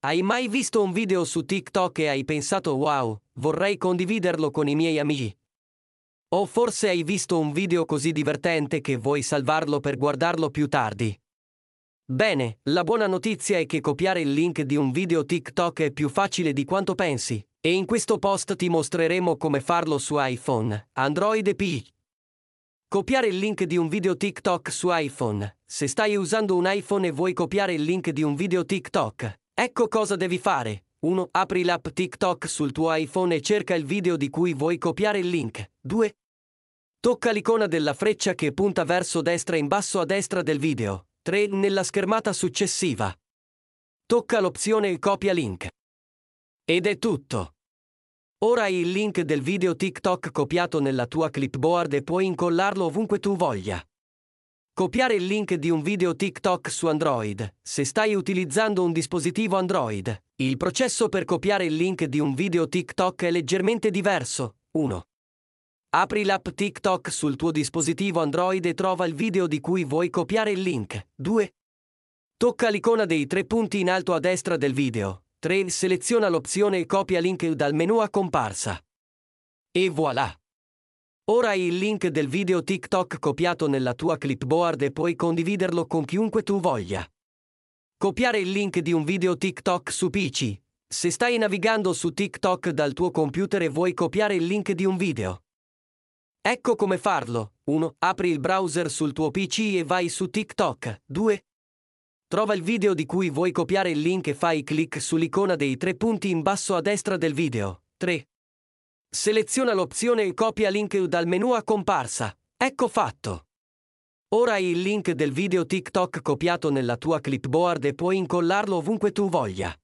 Hai mai visto un video su TikTok e hai pensato wow, vorrei condividerlo con i miei amici? O forse hai visto un video così divertente che vuoi salvarlo per guardarlo più tardi? Bene, la buona notizia è che copiare il link di un video TikTok è più facile di quanto pensi, e in questo post ti mostreremo come farlo su iPhone, Android e PC. Copiare il link di un video TikTok su iPhone. Se stai usando un iPhone e vuoi copiare il link di un video TikTok, ecco cosa devi fare. 1. Apri l'app TikTok sul tuo iPhone e cerca il video di cui vuoi copiare il link. 2. Tocca l'icona della freccia che punta verso destra in basso a destra del video. 3. Nella schermata successiva. Tocca l'opzione Copia link. Ed è tutto. Ora hai il link del video TikTok copiato nella tua clipboard e puoi incollarlo ovunque tu voglia. Copiare il link di un video TikTok su Android. Se stai utilizzando un dispositivo Android, il processo per copiare il link di un video TikTok è leggermente diverso. 1. Apri l'app TikTok sul tuo dispositivo Android e trova il video di cui vuoi copiare il link. 2. Tocca l'icona dei tre punti in alto a destra del video. 3. Seleziona l'opzione Copia link dal menu a comparsa. E voilà! Ora hai il link del video TikTok copiato nella tua clipboard e puoi condividerlo con chiunque tu voglia. Copiare il link di un video TikTok su PC. Se stai navigando su TikTok dal tuo computer e vuoi copiare il link di un video. Ecco come farlo. 1. Apri il browser sul tuo PC e vai su TikTok. 2. Trova il video di cui vuoi copiare il link e fai clic sull'icona dei tre punti in basso a destra del video. 3. Seleziona l'opzione Copia link dal menu a comparsa. Ecco fatto. Ora hai il link del video TikTok copiato nella tua clipboard e puoi incollarlo ovunque tu voglia.